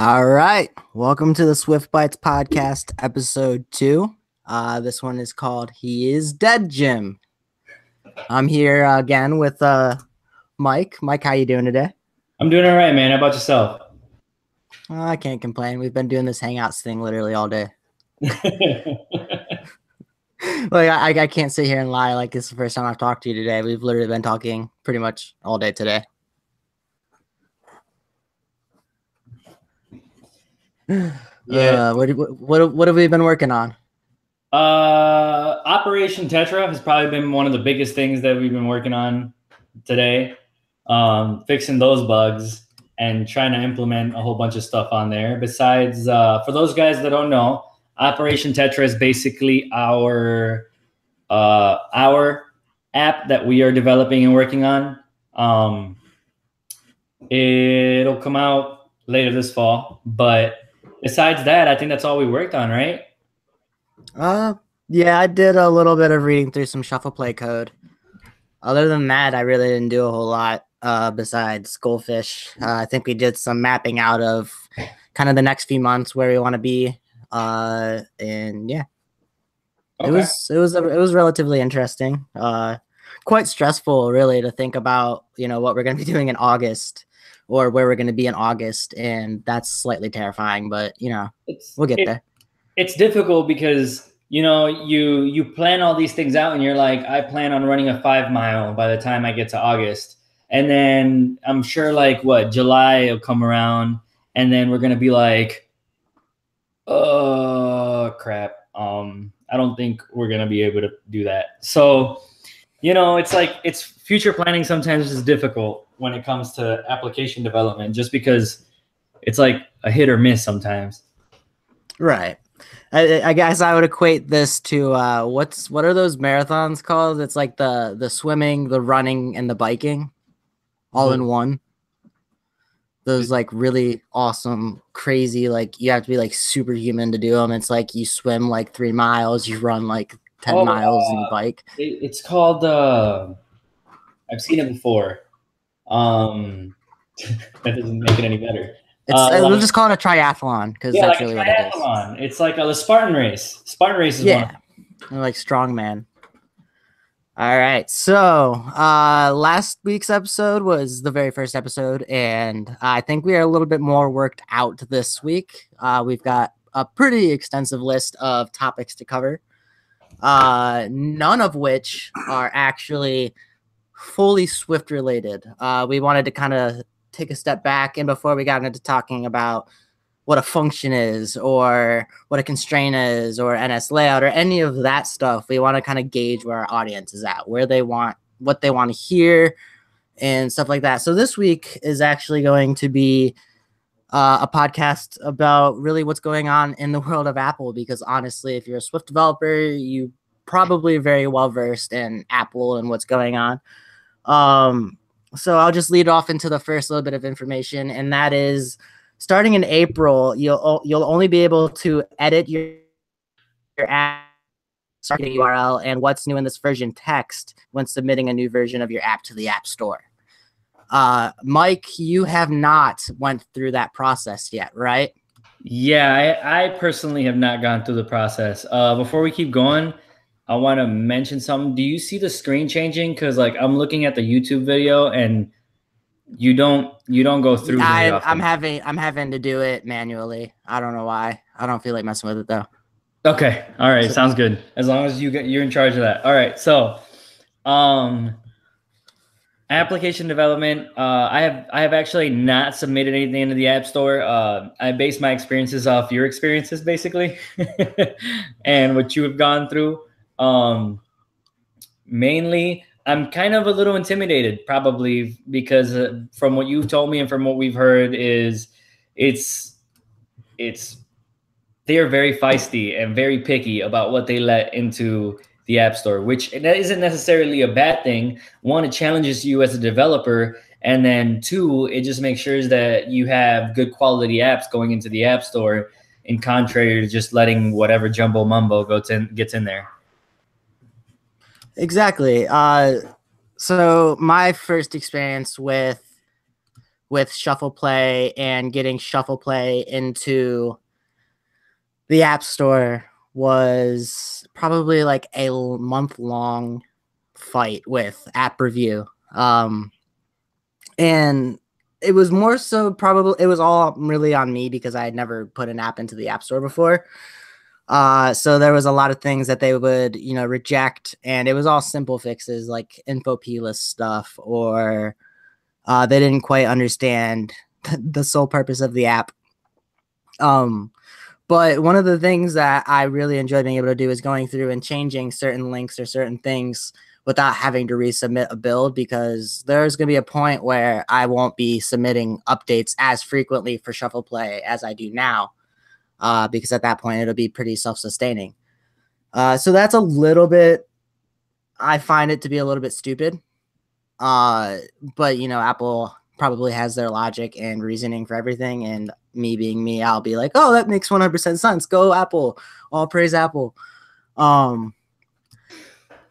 All right. Welcome to the Swift Bites podcast, episode two. Uh, this one is called He is Dead Jim. I'm here uh, again with uh, Mike. Mike, how you doing today? I'm doing all right, man. How about yourself? Oh, I can't complain. We've been doing this Hangouts thing literally all day. like I, I can't sit here and lie. Like this is the first time I've talked to you today. We've literally been talking pretty much all day today. Yeah. Uh, what, what what have we been working on? uh, Operation Tetra has probably been one of the biggest things that we've been working on today. Um, fixing those bugs and trying to implement a whole bunch of stuff on there. Besides, uh, for those guys that don't know, Operation Tetra is basically our uh, our app that we are developing and working on. Um, it'll come out later this fall, but besides that, I think that's all we worked on, right? Uh, yeah, I did a little bit of reading through some shuffle play code. Other than that, I really didn't do a whole lot. Uh, besides Goldfish, uh, I think we did some mapping out of kind of the next few months where we want to be. Uh, and yeah, it was it was it was relatively interesting. Uh, quite stressful, really, to think about. You know what we're going to be doing in August, or where we're going to be in August, and that's slightly terrifying. But you know, it's, we'll get it- there. it's difficult because you know you you plan all these things out and you're like i plan on running a five mile by the time i get to august and then i'm sure like what july will come around and then we're gonna be like oh crap um i don't think we're gonna be able to do that so you know it's like it's future planning sometimes is difficult when it comes to application development just because it's like a hit or miss sometimes Right. I, I guess I would equate this to uh, what's what are those marathons called? It's like the the swimming, the running, and the biking, all in one. Those like really awesome, crazy. Like you have to be like superhuman to do them. It's like you swim like three miles, you run like ten Oh, miles, and you uh, bike. It, it's called. Uh, I've seen it before. Um, that doesn't make it any better. It's uh, we'll like- just call it a triathlon because Yeah, that's like really what it is. It's like a the Spartan race. Spartan race is Yeah. one. Like strongman. All right. So uh last week's episode was the very first episode, and I think we are a little bit more worked out this week. Uh we've got a pretty extensive list of topics to cover. Uh none of which are actually fully Swift related. Uh we wanted to kind of take a step back and before we got into talking about what a function is or what a constraint is or NS layout or any of that stuff. We want to kind of gauge where our audience is at, where they want what they want to hear and stuff like that. So this week is actually going to be uh, a podcast about really what's going on in the world of Apple because honestly, if you're a Swift developer, you probably very well versed in Apple and what's going on. Um, so I'll just lead off into the first little bit of information, and that is starting in April, you'll you'll only be able to edit your, your app targeting URL and what's new in this version text when submitting a new version of your app to the App Store. Uh, Mike, you have not went through that process yet, right? Yeah, I, I personally have not gone through the process. Uh, before we keep going, I want to mention something. Do you see the screen changing? Because like I'm looking at the YouTube video and you don't you don't go through. I, I'm having I'm having to do it manually. I don't know why. I don't feel like messing with it though. Okay. All right. So- Sounds good. As long as you get you're in charge of that. All right. So, um, application development. Uh, I have I have actually not submitted anything into the App Store. Uh, I base my experiences off your experiences, basically, and what you have gone through. Um, mainly, I'm kind of a little intimidated, probably because uh, from what you've told me and from what we've heard is it's it's they are very feisty and very picky about what they let into the app store which that isn't necessarily a bad thing. One it challenges you as a developer and then two it just makes sure that you have good quality apps going into the app store in contrary to just letting whatever jumbo mumbo goes in gets in there Exactly. Uh, so my first experience with with Shuffle Play and getting Shuffle Play into the App Store was probably like a month long fight with App Review. Um, and it was more so probably it was all really on me because I had never put an app into the App Store before. Uh, so there was a lot of things that they would, you know, reject, and it was all simple fixes like info plist stuff, or uh, they didn't quite understand the sole purpose of the app. Um, but one of the things that I really enjoy being able to do is going through and changing certain links or certain things without having to resubmit a build because there's going to be a point where I won't be submitting updates as frequently for Shuffle Play as I do now uh, because at that point it'll be pretty self-sustaining. Uh, so that's a little bit. I find it to be a little bit stupid. Uh, but you know, Apple probably has their logic and reasoning for everything. And me being me, I'll be like, oh, that makes 100% sense. Go Apple. All praise Apple. Um,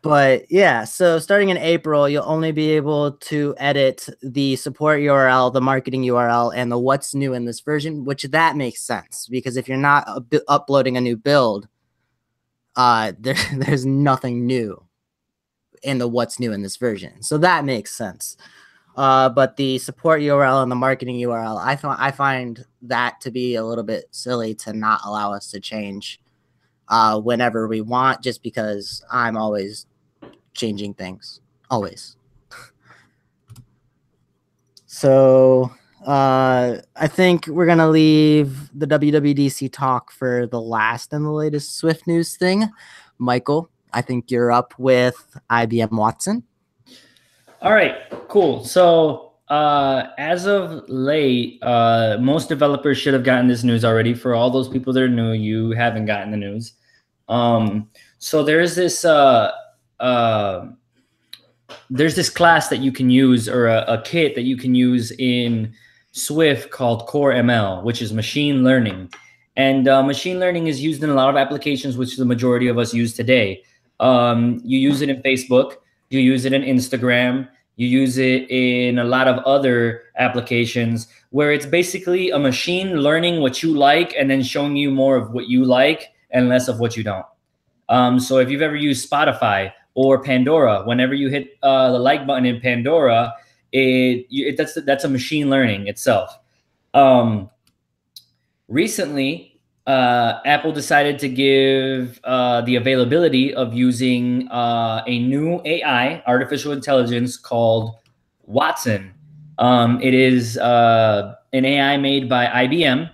but yeah, so starting in April, you'll only be able to edit the support URL, the marketing URL, and the what's new in this version, which that makes sense because if you're not uploading a new build, uh, there, there's nothing new in the what's new in this version. So that makes sense. Uh, but the support URL and the marketing URL, I, th- I find that to be a little bit silly to not allow us to change uh, whenever we want, just because I'm always changing things always. so uh, I think we're gonna leave the WWDC talk for the last and the latest Swift news thing. Michael, I think you're up with IBM Watson. All right, cool. So uh, as of late, uh, most developers should have gotten this news already. For all those people that are new, you haven't gotten the news. Um, so there's this uh, uh, there's this class that you can use or a, a, kit that you can use in Swift called Core ML, which is machine learning. And uh, machine learning is used in a lot of applications, which the majority of us use today. Um, you use it in Facebook, you use it in Instagram, you use it in a lot of other applications where it's basically a machine learning what you like and then showing you more of what you like and less of what you don't. Um, so if you've ever used Spotify, or Pandora. Whenever you hit uh, the like button in Pandora, it, it that's that's a machine learning itself. Um, recently, uh, Apple decided to give uh, the availability of using uh, a new AI, artificial intelligence called Watson. Um, it is uh, an AI made by IBM,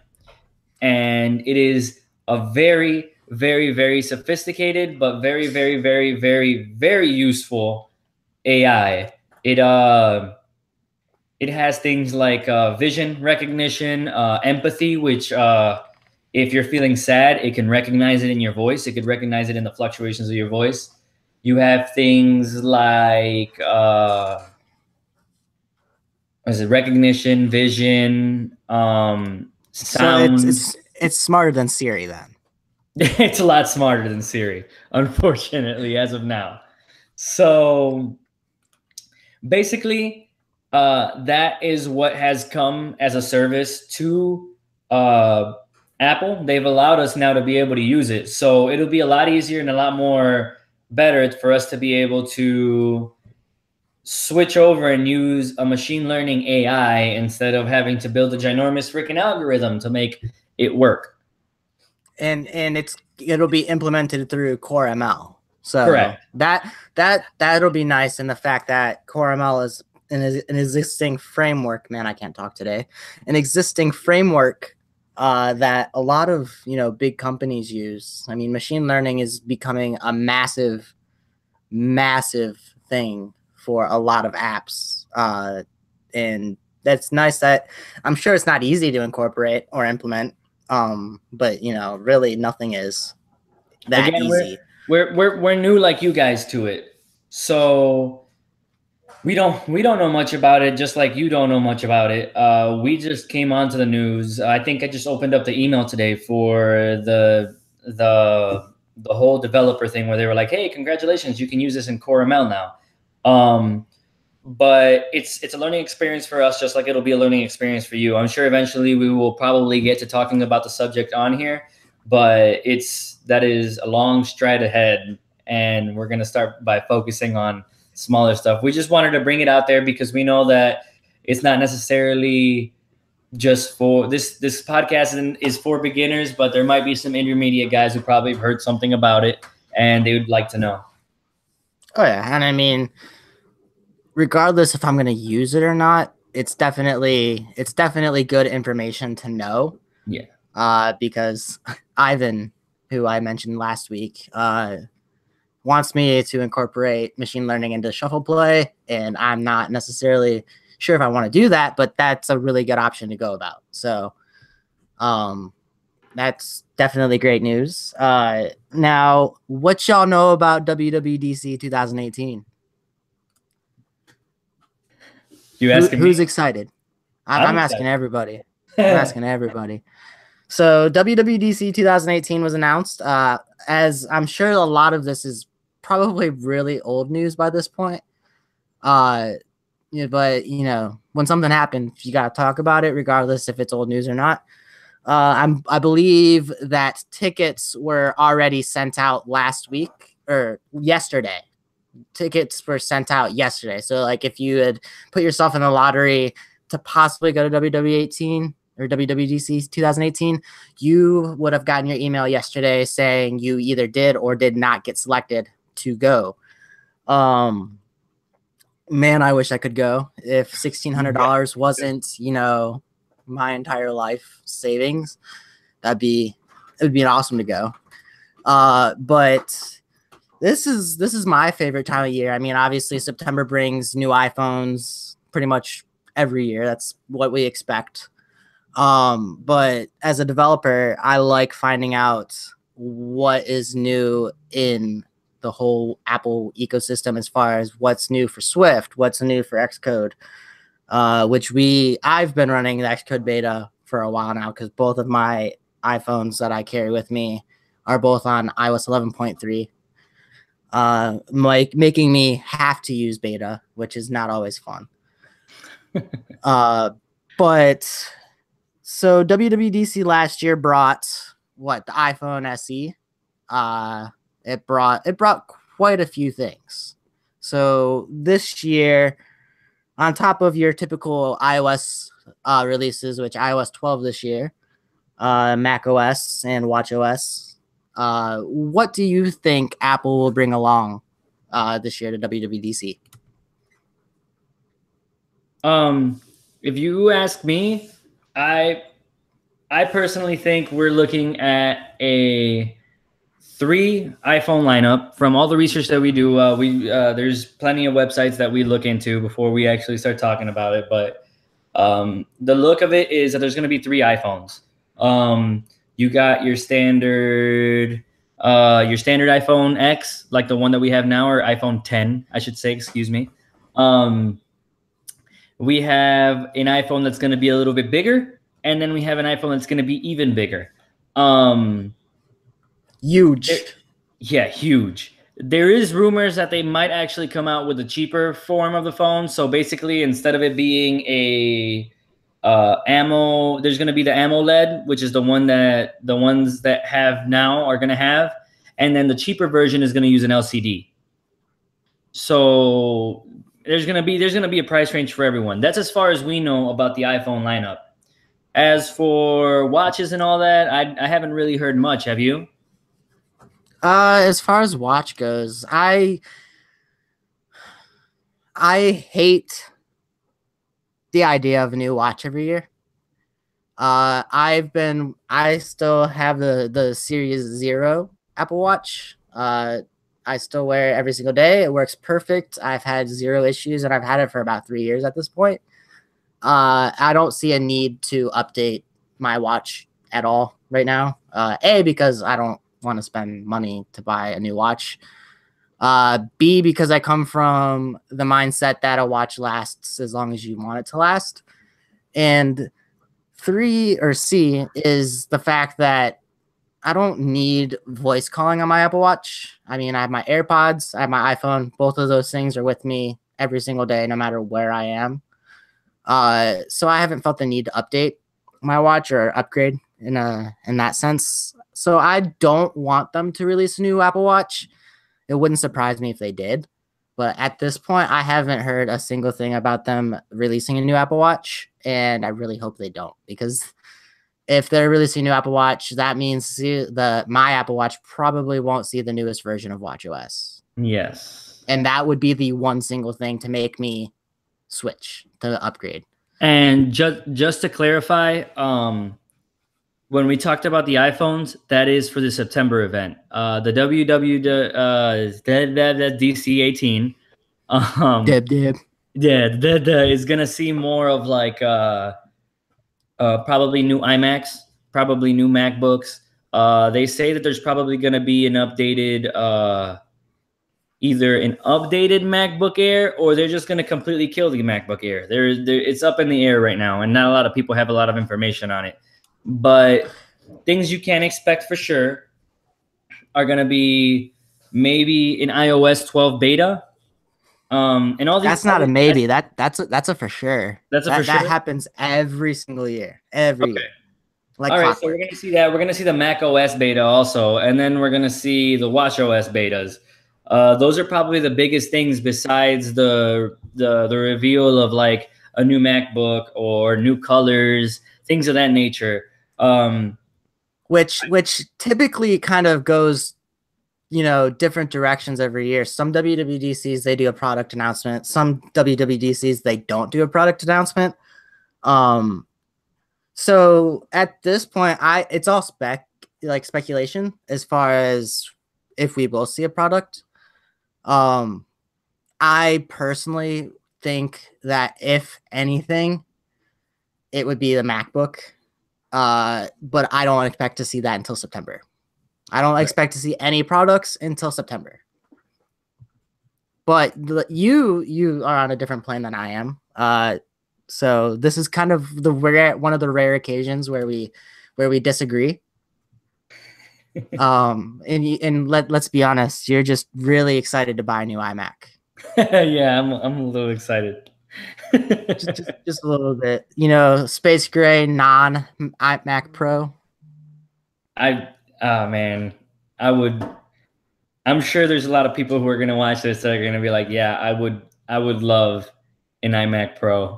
and it is a very very, very sophisticated, but very, very, very, very, very useful AI. It uh it has things like uh, vision recognition, uh, empathy, which uh, if you're feeling sad, it can recognize it in your voice. It could recognize it in the fluctuations of your voice. You have things like uh, is it recognition, vision, um, sound. So it's, it's, it's smarter than Siri then. it's a lot smarter than Siri, unfortunately, as of now. So basically, uh, that is what has come as a service to uh, Apple. They've allowed us now to be able to use it. So it'll be a lot easier and a lot more better for us to be able to switch over and use a machine learning AI instead of having to build a ginormous freaking algorithm to make it work and and it's it'll be implemented through Core ML. So Correct. that that that'll be nice, and the fact that Core ML is an, an existing framework. Man, I can't talk today. An existing framework uh, that a lot of you know big companies use. I mean, machine learning is becoming a massive, massive thing for a lot of apps, uh, and that's nice. That I'm sure it's not easy to incorporate or implement, um, but you know, really nothing is that Again, easy. We're, we're we're we're new like you guys to it. So we don't we don't know much about it just like you don't know much about it uh, we just came onto the news i think i just opened up the email today for the the the whole developer thing where they were like hey congratulations you can use this in core ml now um, but it's it's a learning experience for us, just like it'll be a learning experience for you. I'm sure eventually we will probably get to talking about the subject on here, but it's that is a long stride ahead, and we're gonna start by focusing on smaller stuff. We just wanted to bring it out there because we know that it's not necessarily just for this this podcast is for beginners, but there might be some intermediate guys who probably have heard something about it and they would like to know. Oh yeah, and I mean regardless if I'm going to use it or not, it's definitely it's definitely good information to know. Yeah. Uh, because Ivan, who I mentioned last week, uh, wants me to incorporate machine learning into shuffle play, and I'm not necessarily sure if I want to do that, but that's a really good option to go about. So, um, that's definitely great news. Uh, now, what y'all know about WWDC 2018? You asking Who, who's me? excited? I, I'm I'm, asking excited. everybody. I'm asking everybody. So WWDC 2018 was announced. Uh, as I'm sure a lot of this is probably really old news by this point. Uh, yeah, but you know, when something happens, you gotta talk about it, regardless if it's old news or not. Uh, I'm I believe that tickets were already sent out last week or yesterday. Tickets were sent out yesterday. So like if you had put yourself in the lottery to possibly go to WW18 or WWDC 2018, you would have gotten your email yesterday saying you either did or did not get selected to go. Um, man, I wish I could go. If sixteen hundred dollars wasn't, you know, my entire life savings, that'd be it would be awesome to go. Uh, but this is this is my favorite time of year. I mean, obviously September brings new iPhones pretty much every year. That's what we expect. Um, but as a developer, I like finding out what is new in the whole Apple ecosystem as far as what's new for Swift, what's new for Xcode, uh, which we I've been running the Xcode beta for a while now because both of my iPhones that I carry with me are both on iOS 11.3. Uh, like making me have to use beta, which is not always fun. uh, but so WWDC last year brought what the iPhone SE. Uh, it brought it brought quite a few things. So this year, on top of your typical iOS uh, releases, which iOS 12 this year, uh, Mac OS and Watch OS, uh, what do you think Apple will bring along uh, this year to WWDC? Um, if you ask me, I I personally think we're looking at a three iPhone lineup from all the research that we do. Uh, we uh, there's plenty of websites that we look into before we actually start talking about it. But um, the look of it is that there's going to be three iPhones. Um, you got your standard uh, your standard iPhone X, like the one that we have now, or iPhone 10, I should say. Excuse me. Um, we have an iPhone that's going to be a little bit bigger, and then we have an iPhone that's going to be even bigger. Um, Huge. it- yeah, huge. There is rumors that they might actually come out with a cheaper form of the phone. So basically, instead of it being a uh, ammo, there's going to be the AMOLED, which is the one that the ones that have now are going to have, and then the cheaper version is going to use an LCD. So there's going to be there's going to be a price range for everyone. That's as far as we know about the iPhone lineup. As for watches and all that, I, I haven't really heard much. Have you? Uh, as far as watch goes, I I hate the idea of a new watch every year. Uh, I've been I still have the the Series Zero Apple Watch. Uh, I still wear it every single day. It works perfect. I've had zero issues, and I've had it for about three years at this point. Uh, I don't see a need to update my watch at all right now. Uh, a because I don't want to spend money to buy a new watch. Uh, B because I come from the mindset that a watch lasts as long as you want it to last. And three or C is the fact that I don't need voice calling on my Apple Watch. I mean, I have my AirPods, I have my iPhone. Both of those things are with me every single day, no matter where I am. Uh, so I haven't felt the need to update my watch or upgrade in a in that sense. So I don't want them to release a new Apple Watch. It wouldn't surprise me if they did. But at this point, I haven't heard a single thing about them releasing a new Apple Watch, and I really hope they don't because if they're releasing a new Apple Watch, that means the my Apple Watch probably won't see the newest version of Watch OS. Yes, and that would be the one single thing to make me switch to upgrade. And just just to clarify, um, when we talked about the iPhones, that is for the September event. Uh, the WW uh, that that DC18. Um, deb deb. Yeah, that is gonna see more of like uh, uh, probably new iMacs, probably new MacBooks. Uh, they say that there's probably gonna be an updated uh, either an updated MacBook Air or they're just going to completely kill the MacBook Air. There, there, it's up in the air right now, and not a lot of people have a lot of information on it. But things you can expect for sure are going to be maybe an iOS 12 beta. Um, and all these that's not a maybe. That that's a, that's a for sure. That's a that, for sure. That happens every single year. Every okay. year. Like all right, so we're gonna see that. We're gonna see the Mac OS beta also, and then we're gonna see the Watch OS betas. Uh, those are probably the biggest things besides the the the reveal of like a new MacBook or new colors, things of that nature. Um, which which typically kind of goes you know different directions every year. Some wwdcs they do a product announcement. Some wwdcs they don't do a product announcement. Um so at this point i it's all spec like speculation as far as if we will see a product. Um i personally think that if anything it would be the macbook uh, but I don't expect to see that until September. I don't right. expect to see any products until September. But you you are on a different plane than I am. Uh, so this is kind of the rare one of the rare occasions where we where we disagree. um, and and let let's be honest, you're just really excited to buy a new iMac. yeah, I'm I'm a little excited just, just, just, a little bit. You know, space gray non iMac Pro. I oh man, I would. I'm sure there's a lot of people who are gonna watch this that are gonna be like, yeah, I would, I would love an iMac Pro,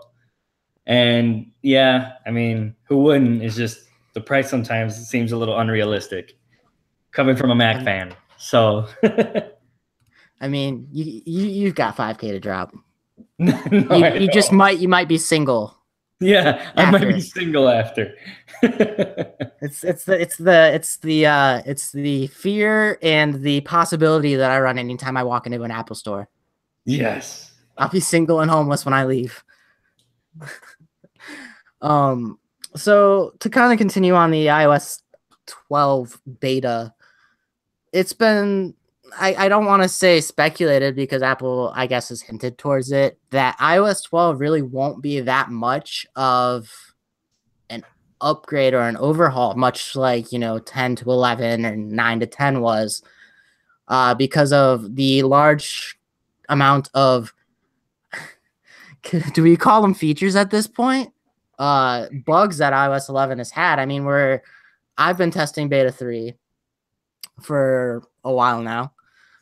and yeah, I mean, who wouldn't? It's just the price sometimes seems a little unrealistic, coming from a Mac fan. So, I mean, you you you've got 5K to drop. no, you, you just might you might be single. Yeah, I might be single after. it's it's the it's the it's the uh it's the fear and the possibility that I run anytime I walk into an Apple store. Yes. I'll be single and homeless when I leave. um so to kind of continue on the iOS 12 beta, it's been I, I don't want to say speculated because Apple, I guess, has hinted towards it that iOS 12 really won't be that much of an upgrade or an overhaul, much like, you know, 10 to 11 and 9 to 10 was, uh, because of the large amount of, do we call them features at this point? Uh, bugs that iOS 11 has had. I mean, we're, I've been testing beta 3 for a while now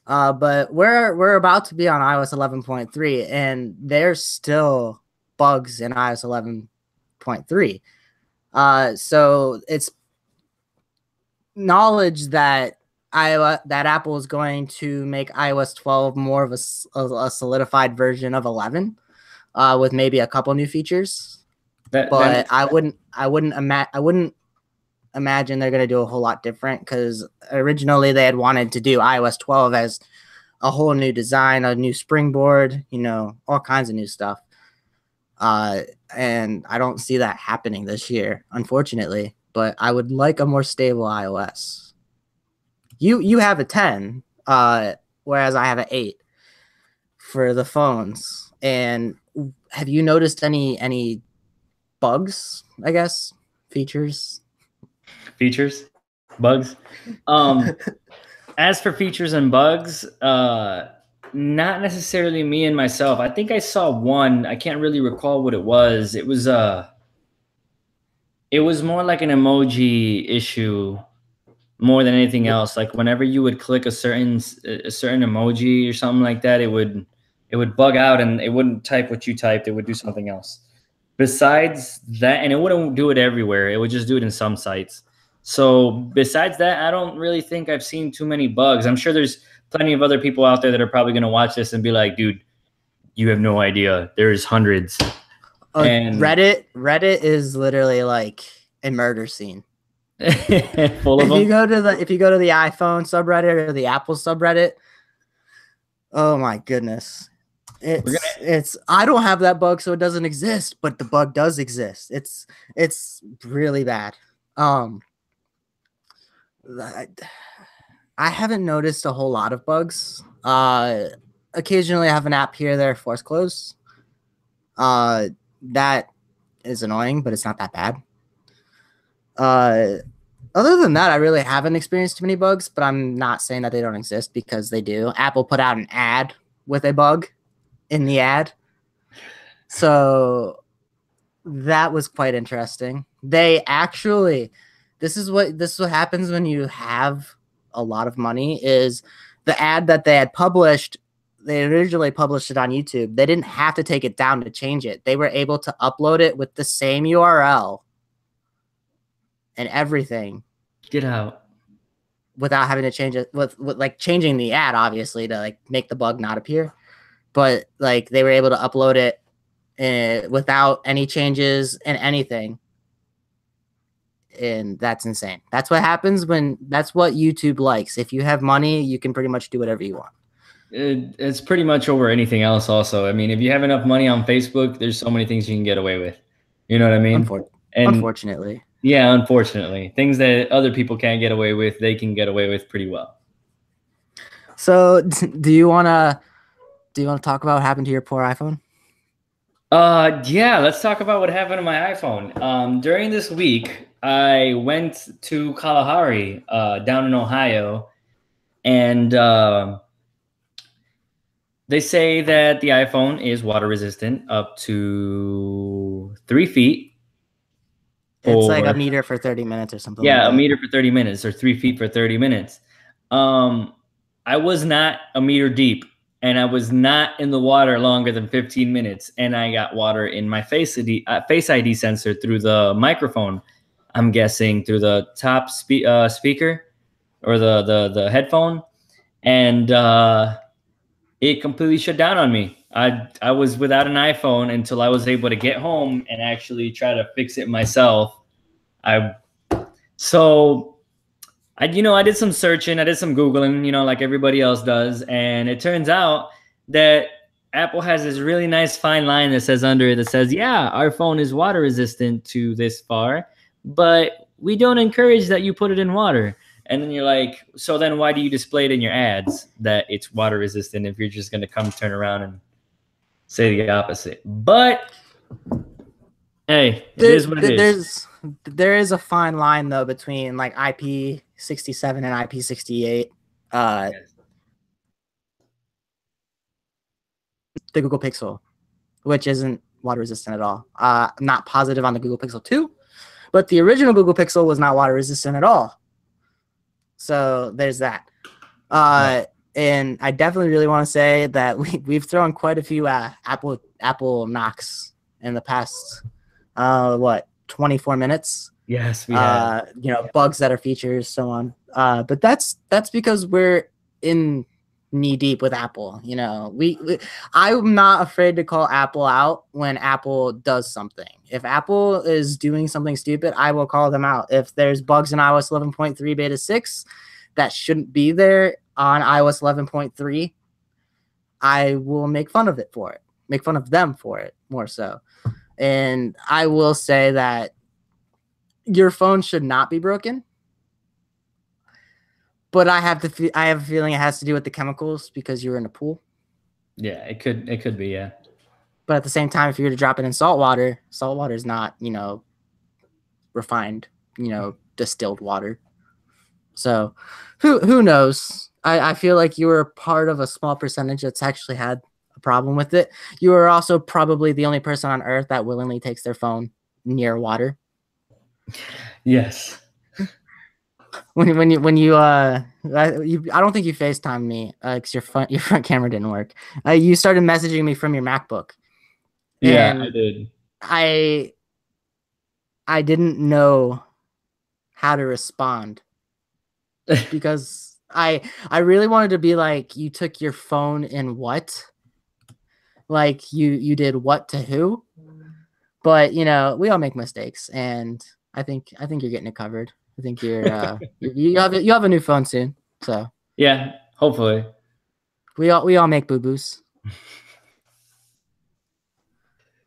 uh, but we're we're about to be on iOS 11.3, and there's still bugs in iOS 11.3. Uh, so it's knowledge that I that Apple is going to make iOS 12 more of a, a, a solidified version of 11, uh, with maybe a couple new features. That, but that, I wouldn't I wouldn't ima- I wouldn't imagine they're going to do a whole lot different because originally they had wanted to do iOS 12 as a whole new design, a new springboard, you know, all kinds of new stuff. Uh, and I don't see that happening this year, unfortunately. But I would like a more stable iOS. You you have a 10, uh, whereas I have an 8 for the phones. And have you noticed any any bugs, I guess, features features, bugs. Um, as for features and bugs, uh, not necessarily me and myself. I think I saw one. I can't really recall what it was. It was uh it was more like an emoji issue more than anything else. Like whenever you would click a certain a certain emoji or something like that, it would it would bug out and it wouldn't type what you typed. It would do something else. Besides that, and it wouldn't do it everywhere. It would just do it in some sites. So besides that, I don't really think I've seen too many bugs. I'm sure there's plenty of other people out there that are probably going to watch this and be like, dude, you have no idea. There's hundreds. Uh, and Reddit, Reddit is literally like a murder scene. Full of if them. you go to the if you go to the iPhone subreddit or the Apple subreddit, oh my goodness. It's gonna, it's I don't have that bug, so it doesn't exist, but the bug does exist. It's it's really bad. Um I, haven't noticed a whole lot of bugs. Uh occasionally I have an app here there force close. Uh that is annoying, but it's not that bad. Uh other than that, I really haven't experienced too many bugs, but I'm not saying that they don't exist because they do. Apple put out an ad with a bug in the ad. So that was quite interesting. They actually this is what this is what happens when you have a lot of money is the ad that they had published they originally published it on YouTube. They didn't have to take it down to change it. They were able to upload it with the same URL and everything. Get out. Without having to change it with, with like changing the ad obviously to like make the bug not appear but like they were able to upload it uh, without any changes and anything and that's insane. That's what happens when that's what youtube likes. If you have money you can pretty much do whatever you want. It, it's pretty much over anything else also. I mean if you have enough money on facebook there's so many things you can get away with. You know what i mean? Unfor- and, unfortunately. Yeah unfortunately. Things that other people can't get away with they can get away with pretty well. So do you want to do you want to talk about what happened to your poor iPhone? Uh, yeah, let's talk about what happened to my iPhone. Um, during this week, I went to Kalahari, uh, down in Ohio, and uh, they say that the iPhone is water resistant up to three feet. It's like a meter for 30 minutes or something. Yeah, like a meter for 30 minutes or three feet for 30 minutes. Um, I was not a meter deep and I was not in the water longer than 15 minutes, and I got water in my face ID, uh, face ID sensor through the microphone. I'm guessing through the top spe- uh, speaker or the the the headphone, and uh, it completely shut down on me. I I was without an iPhone until I was able to get home and actually try to fix it myself. I so I, you know, I did some searching, I did some Googling, you know, like everybody else does. And it turns out that Apple has this really nice fine line that says under it that says, yeah, our phone is water resistant to this far, but we don't encourage that you put it in water. And then you're like, so then why do you display it in your ads that it's water resistant if you're just going to come turn around and say the opposite? But hey, it there, is what it there's, is. There is a fine line though between like IP 67 and IP68. Uh, yes. The Google Pixel, which isn't water resistant at all. Uh, I'm not positive on the Google Pixel 2, but the original Google Pixel was not water resistant at all. So there's that. Uh, and I definitely really want to say that we, we've thrown quite a few uh, Apple Apple knocks in the past, uh, what, 24 minutes. Yes, we have. Uh, you know, bugs that are features, so on. Uh, but that's that's because we're in knee deep with Apple. You know, we, we, I'm not afraid to call Apple out when Apple does something. If Apple is doing something stupid, I will call them out. If there's bugs in iOS 11.3 beta 6 that shouldn't be there on iOS 11.3, I will make fun of it for it. Make fun of them for it more so. And I will say that your phone should not be broken. But I have to. Fe- I have a feeling it has to do with the chemicals because you're in a pool. Yeah, it could. It could be. Yeah. But at the same time, if you were to drop it in salt water, salt water is not, you know, refined, you know, distilled water. So who who knows? I, I feel like you were part of a small percentage that's actually had a problem with it. You are also probably the only person on earth that willingly takes their phone near water. Yes. When when you when you uh I, you, I don't think you FaceTime me because your front your front camera didn't work. Uh, you started messaging me from your MacBook. Yeah, I did. I I didn't know how to respond because I I really wanted to be like you took your phone and what? Like you you did what to who? But you know, we all make mistakes and I think I think you're getting it covered. I think you're uh you, have a, you have a new phone soon. So, Yeah, hopefully. we all we all make boo-boos.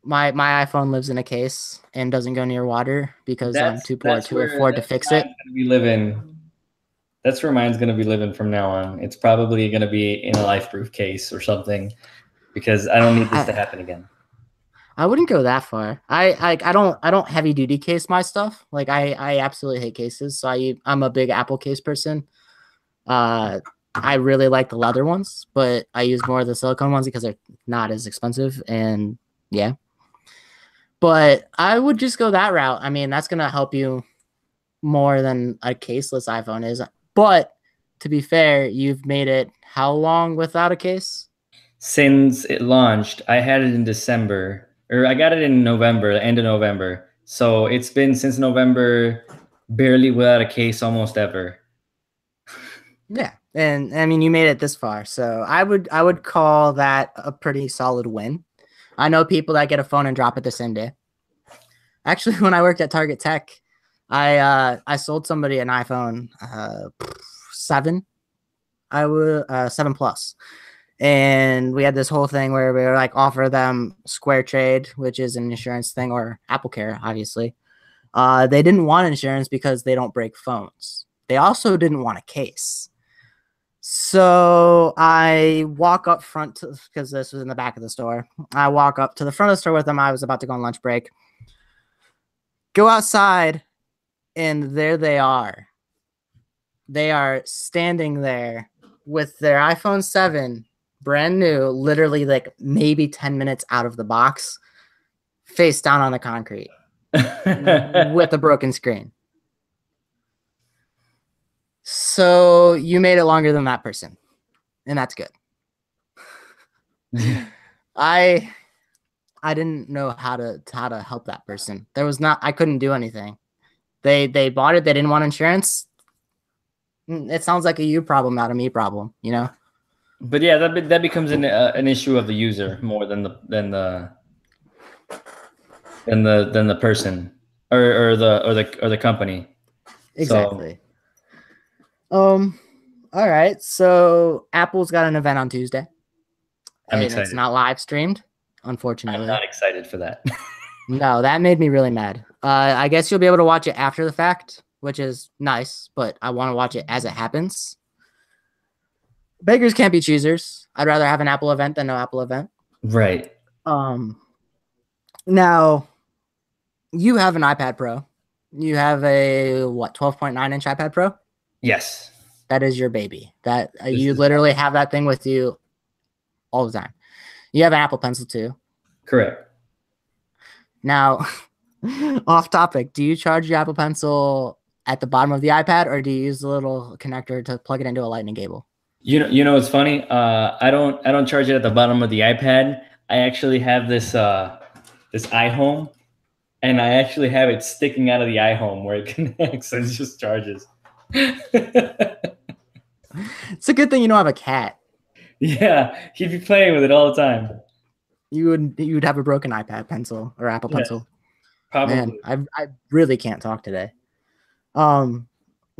My my iPhone lives in a case and doesn't go near water because I'm too poor to where- afford to fix it. gonna be living. That's where mine's gonna be living from now on. It's probably gonna be in a life-proof case or something, because I don't need this to happen again. I wouldn't go that far. I like I don't I don't heavy duty case my stuff. Like I I absolutely hate cases. So I I'm a big Apple case person. Uh I really like the leather ones, but I use more of the silicone ones because they're not as expensive and yeah. But I would just go that route. I mean, that's gonna help you more than a caseless iPhone is. But to be fair, you've made it how long without a case? Since it launched, I had it in December, or I got it in November, the end of November. So it's been since November, barely without a case, almost ever. Yeah, and I mean you made it this far, so I would I would call that a pretty solid win. I know people that get a phone and drop it the same day. Actually, when I worked at Target Tech, I uh I sold somebody an iPhone uh seven, I would uh seven plus, and we had this whole thing where we were like offer them Square Trade, which is an insurance thing, or Apple Care, obviously. Uh, they didn't want insurance because they don't break phones. They also didn't want a case. So I walk up front because this was in the back of the store. I walk up to the front of the store with them. I was about to go on lunch break. Go outside, and there they are. They are standing there with their iPhone 7, brand new, literally like maybe 10 minutes out of the box, face down on the concrete with a broken screen. So you made it longer than that person, and that's good. I I didn't know how to how to help that person. There was not I couldn't do anything. They they bought it. They didn't want insurance. Mm, It sounds like a you problem, not a me problem. You know. But yeah, that be- that becomes an uh, an issue of the user more than the than the than the than the person or or the or the or the company. Exactly. Um. All right. So Apple's got an event on Tuesday. I'm and It's not live streamed, unfortunately. I'm not excited for that. No, that made me really mad. Uh, I guess you'll be able to watch it after the fact, which is nice, but I want to watch it as it happens. Beggars can't be choosers. I'd rather have an Apple event than no Apple event. right. Um, now you have an iPad Pro. You have a what, twelve point nine inch iPad Pro? Yes. That is your baby. That uh, you literally have that thing with you all the time. You have an Apple Pencil too. Correct. Now, off topic, do you charge your Apple Pencil at the bottom of the iPad or do you use the little connector to plug it into a lightning cable? You know, you know, it's funny. Uh, I don't, I don't charge it at the bottom of the iPad. I actually have this, uh, this iHome, and I actually have it sticking out of the iHome where it connects and it just charges. It's a good thing you don't have a cat. yeah, he'd be playing with it all the time. You would you would have a broken iPad pencil or Apple Yes, Pencil. Probably. Man, I I really can't talk today. Um,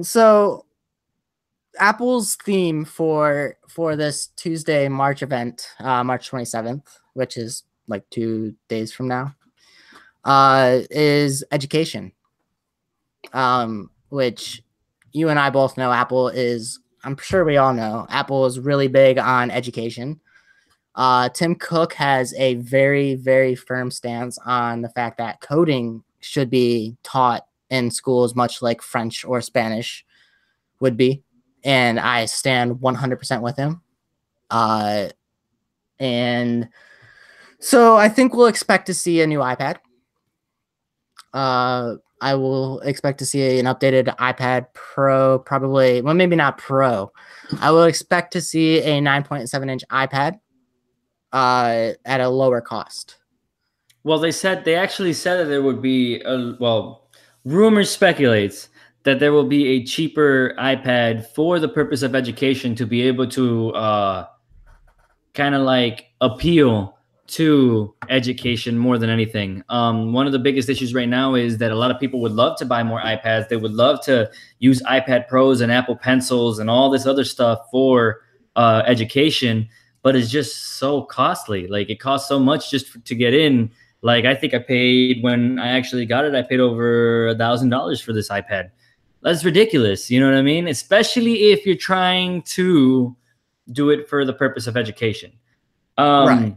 so Apple's theme for for this Tuesday March event, uh, March twenty seventh, which is like two days from now, uh, is education. Um, which you and I both know Apple is. I'm sure we all know Apple is really big on education. Uh, Tim Cook has a very, very firm stance on the fact that coding should be taught in schools, much like French or Spanish, would be, and I stand 100% with him. Uh, and so I think we'll expect to see a new iPad. Uh, I will expect to see an updated iPad Pro, probably, well, maybe not Pro. I will expect to see a 9.7 inch iPad uh, at a lower cost. Well, they said they actually said that there would be a well, rumors speculates that there will be a cheaper iPad for the purpose of education to be able to uh, kind of like appeal to education more than anything. Um, one of the biggest issues right now is that a lot of people would love to buy more iPads. They would love to use iPad Pros and Apple Pencils and all this other stuff for uh, education, but it's just so costly. Like it costs so much just to get in. Like I think I paid when I actually got it, I paid over a thousand dollars for this iPad. That's ridiculous. You know what I mean? Especially if you're trying to do it for the purpose of education. Um, right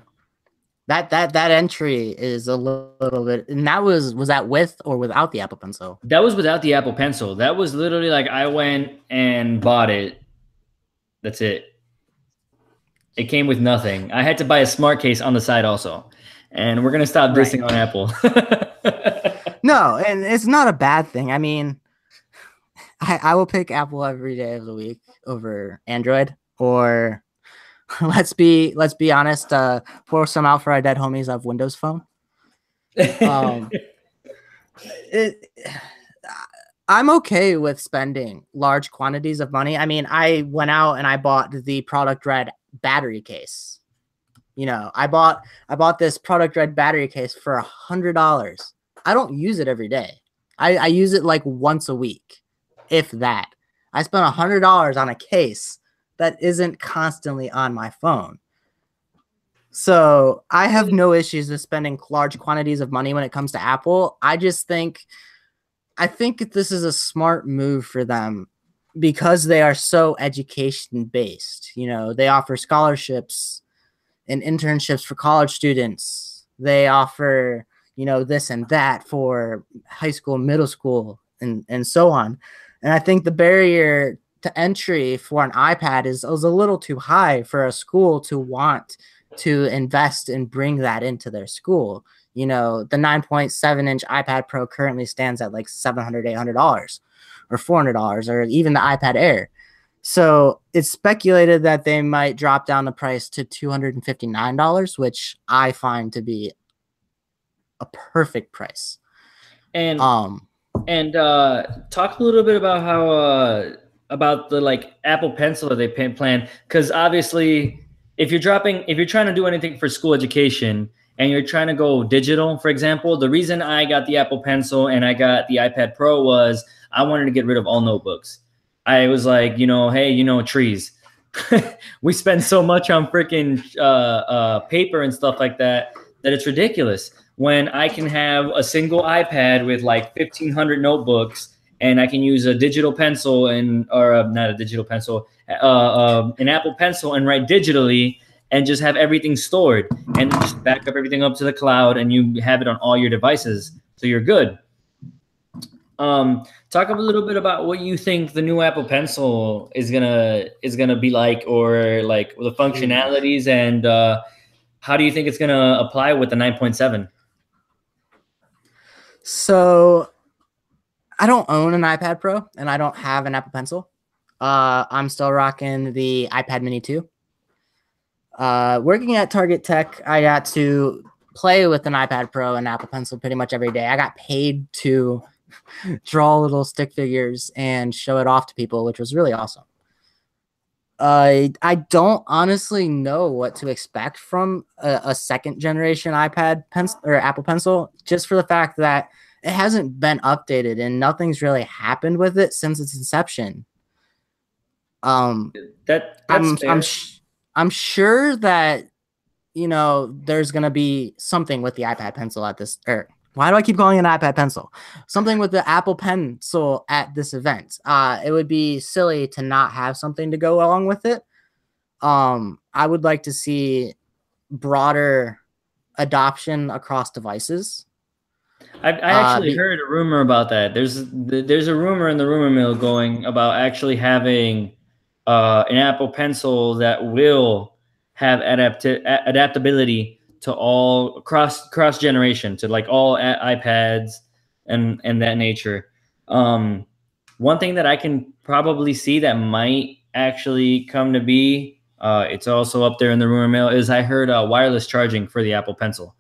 that that that entry is a little, little bit and that was was that with or without the apple pencil that was without the apple pencil that was literally like i went and bought it that's it it came with nothing i had to buy a smart case on the side also and we're gonna stop dissing right. on apple no and it's not a bad thing i mean I, I will pick apple every day of the week over android or let's be let's be honest. Uh, pour some out for our dead homies of Windows Phone. Um, it, I'm okay with spending large quantities of money. I mean, I went out and I bought the product red battery case. You know, I bought I bought this product red battery case for a hundred dollars. I don't use it every day. I, I use it like once a week, if that. I spent a hundred dollars on a case that isn't constantly on my phone. So I have no issues with spending large quantities of money when it comes to Apple. I just think I think this is a smart move for them because they are so education based. You know, they offer scholarships and internships for college students. They offer, you know, this and that for high school, middle school, and and so on. And I think the barrier to entry for an iPad is, is a little too high for a school to want to invest and bring that into their school. You know, the 9.7 inch iPad Pro currently stands at like $700, $800 or $400 or even the iPad Air. So it's speculated that they might drop down the price to $259, which I find to be a perfect price. And um and uh talk a little bit about how uh about the like Apple Pencil that they plan. Because obviously if you're dropping if you're trying to do anything for school education and you're trying to go digital for example the reason i got the apple pencil and i got the ipad pro was i wanted to get rid of all notebooks. I was like you know hey you know trees. We spend so much on freaking uh, uh, paper and stuff like that that it's ridiculous when i can have a single ipad with like 1500 notebooks and I can use a digital pencil and or uh, not a digital pencil, uh, uh, an Apple Pencil and write digitally and just have everything stored and just back up everything up to the cloud and you have it on all your devices, so you're good. Um, talk a little bit about what you think the new Apple Pencil is gonna is gonna be like, or like the functionalities, and uh, how do you think it's gonna apply with the 9.7? So I don't own an iPad Pro and I don't have an Apple Pencil. Uh, I'm still rocking the iPad Mini 2. Uh, working at Target Tech, I got to play with an iPad Pro and Apple Pencil pretty much every day. I got paid to draw little stick figures and show it off to people, which was really awesome. Uh, I don't honestly know what to expect from a, a second generation iPad pencil or Apple Pencil, just for the fact that it hasn't been updated and nothing's really happened with it since its inception. Um, that I'm I'm, sh- I'm sure that you know there's gonna be something with the iPad Pencil at this. Or why do I keep calling it an iPad Pencil? Something with the Apple Pencil at this event. Uh, it would be silly to not have something to go along with it. Um, I would like to see broader adoption across devices I, I actually uh, heard a rumor about that. There's there's a rumor in the rumor mill going about actually having uh, an Apple Pencil that will have adapt adaptability to all cross cross generation to like all iPads and and that nature. Um, one thing that I can probably see that might actually come to be, uh, it's also up there in the rumor mill, is I heard uh, wireless charging for the Apple Pencil.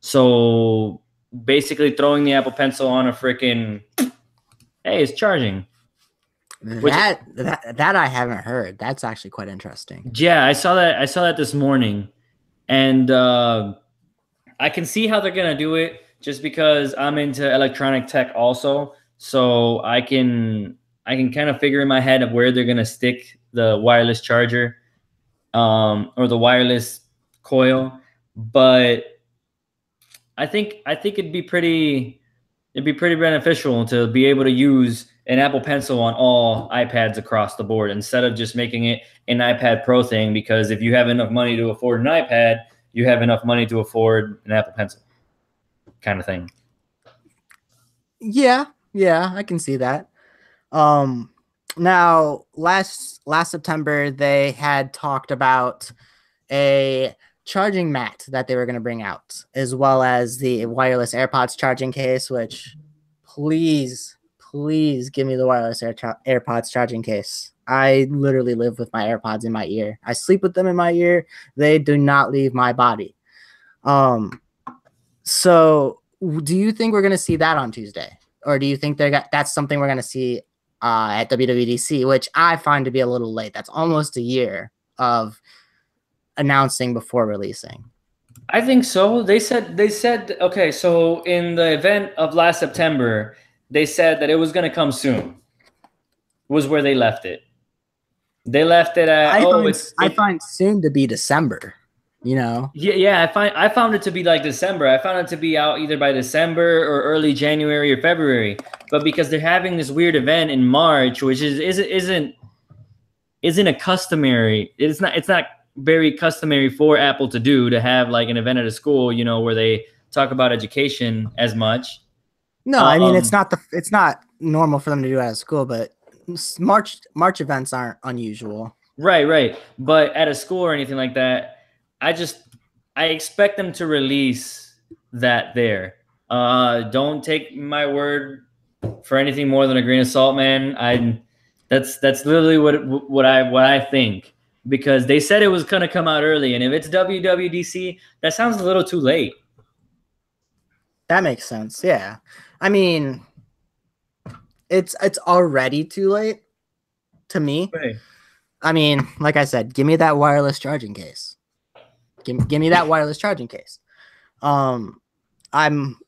So basically throwing the Apple Pencil on a freaking hey, it's charging. That, that that I haven't heard. That's actually quite interesting. Yeah, I saw that. I saw that this morning, and uh, I can see how they're gonna do it. Just because I'm into electronic tech, also, so I can I can kind of figure in my head of where they're gonna stick the wireless charger, um, or the wireless coil. But I think I think it'd be pretty it'd be pretty beneficial to be able to use an Apple Pencil on all iPads across the board instead of just making it an iPad Pro thing. Because if you have enough money to afford an iPad, you have enough money to afford an Apple Pencil, kind of thing. Yeah, yeah, I can see that. Um, now last last September they had talked about a charging mat that they were going to bring out, as well as the wireless AirPods charging case, which please, please give me the wireless Air AirPods charging case. I literally live with my AirPods in my ear. I sleep with them in my ear. They do not leave my body. Um, so do you think we're going to see that on Tuesday? Or do you think they got that's something we're going to see uh, at WWDC, which I find to be a little late. That's almost a year of announcing before releasing. I think so. They said they said okay. So in the event of last September, they said that it was going to come soon. Was where they left it. They left it at. I oh, find, it's, I find soon to be December. You know. Yeah, yeah. I find I found it to be like December. I found it to be out either by December or early January or February. But because they're having this weird event in March, which is isn't isn't isn't a customary. It's not. It's not very customary for Apple to do to have like an event at a school, you know, where they talk about education as much. No, um, I mean it's um, not the it's not normal for them to do at a school, but March March events aren't unusual. Right, right. But at a school or anything like that, I just I expect them to release that there. Uh don't take my word for anything more than a grain of salt, man. I that's that's literally what what I what I think because they said it was going to come out early. And if it's WWDC, that sounds a little too late. That makes sense. Yeah. I mean, it's it's already too late to me. Right. I mean, like I said, give me that wireless charging case. Give, give me that wireless charging case. Um, I'm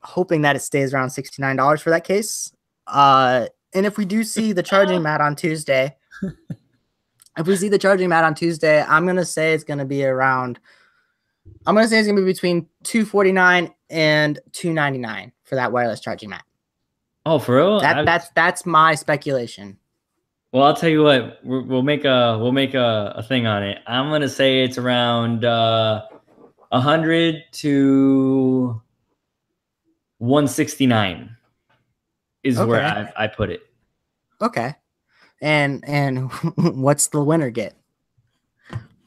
hoping that it stays around $69 for that case. Uh, and if we do see the charging mat on Tuesday, if we see the charging mat on Tuesday, I'm gonna say it's gonna be around. I'm gonna say it's gonna be between 249 and 299 for that wireless charging mat. Oh, for real? That, that's that's my speculation. Well, I'll tell you what. we will make a we'll make a, a thing on it. I'm gonna say it's around uh, 100 to 169 is okay. where I, I put it. Okay. And and what's the winner get?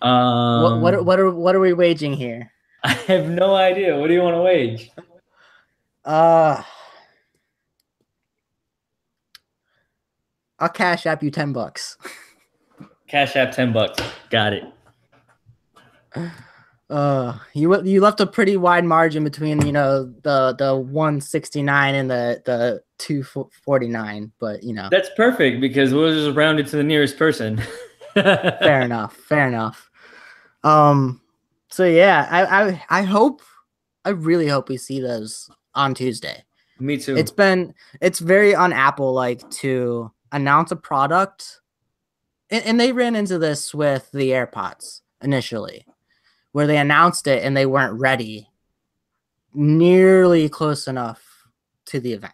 Um, what what what are what are we waging here? I have no idea. What do you want to wage? Uh I'll cash app you ten bucks. Cash app ten bucks. Got it. Uh, you you left a pretty wide margin between you know the the 169 and the the 249, but you know that's perfect because we'll just round it to the nearest person. fair enough. Fair enough. Um. So yeah, I I I hope I really hope we see those on Tuesday. Me too. It's been it's very un Apple like to announce a product, and, and they ran into this with the AirPods initially where they announced it and they weren't ready nearly close enough to the event.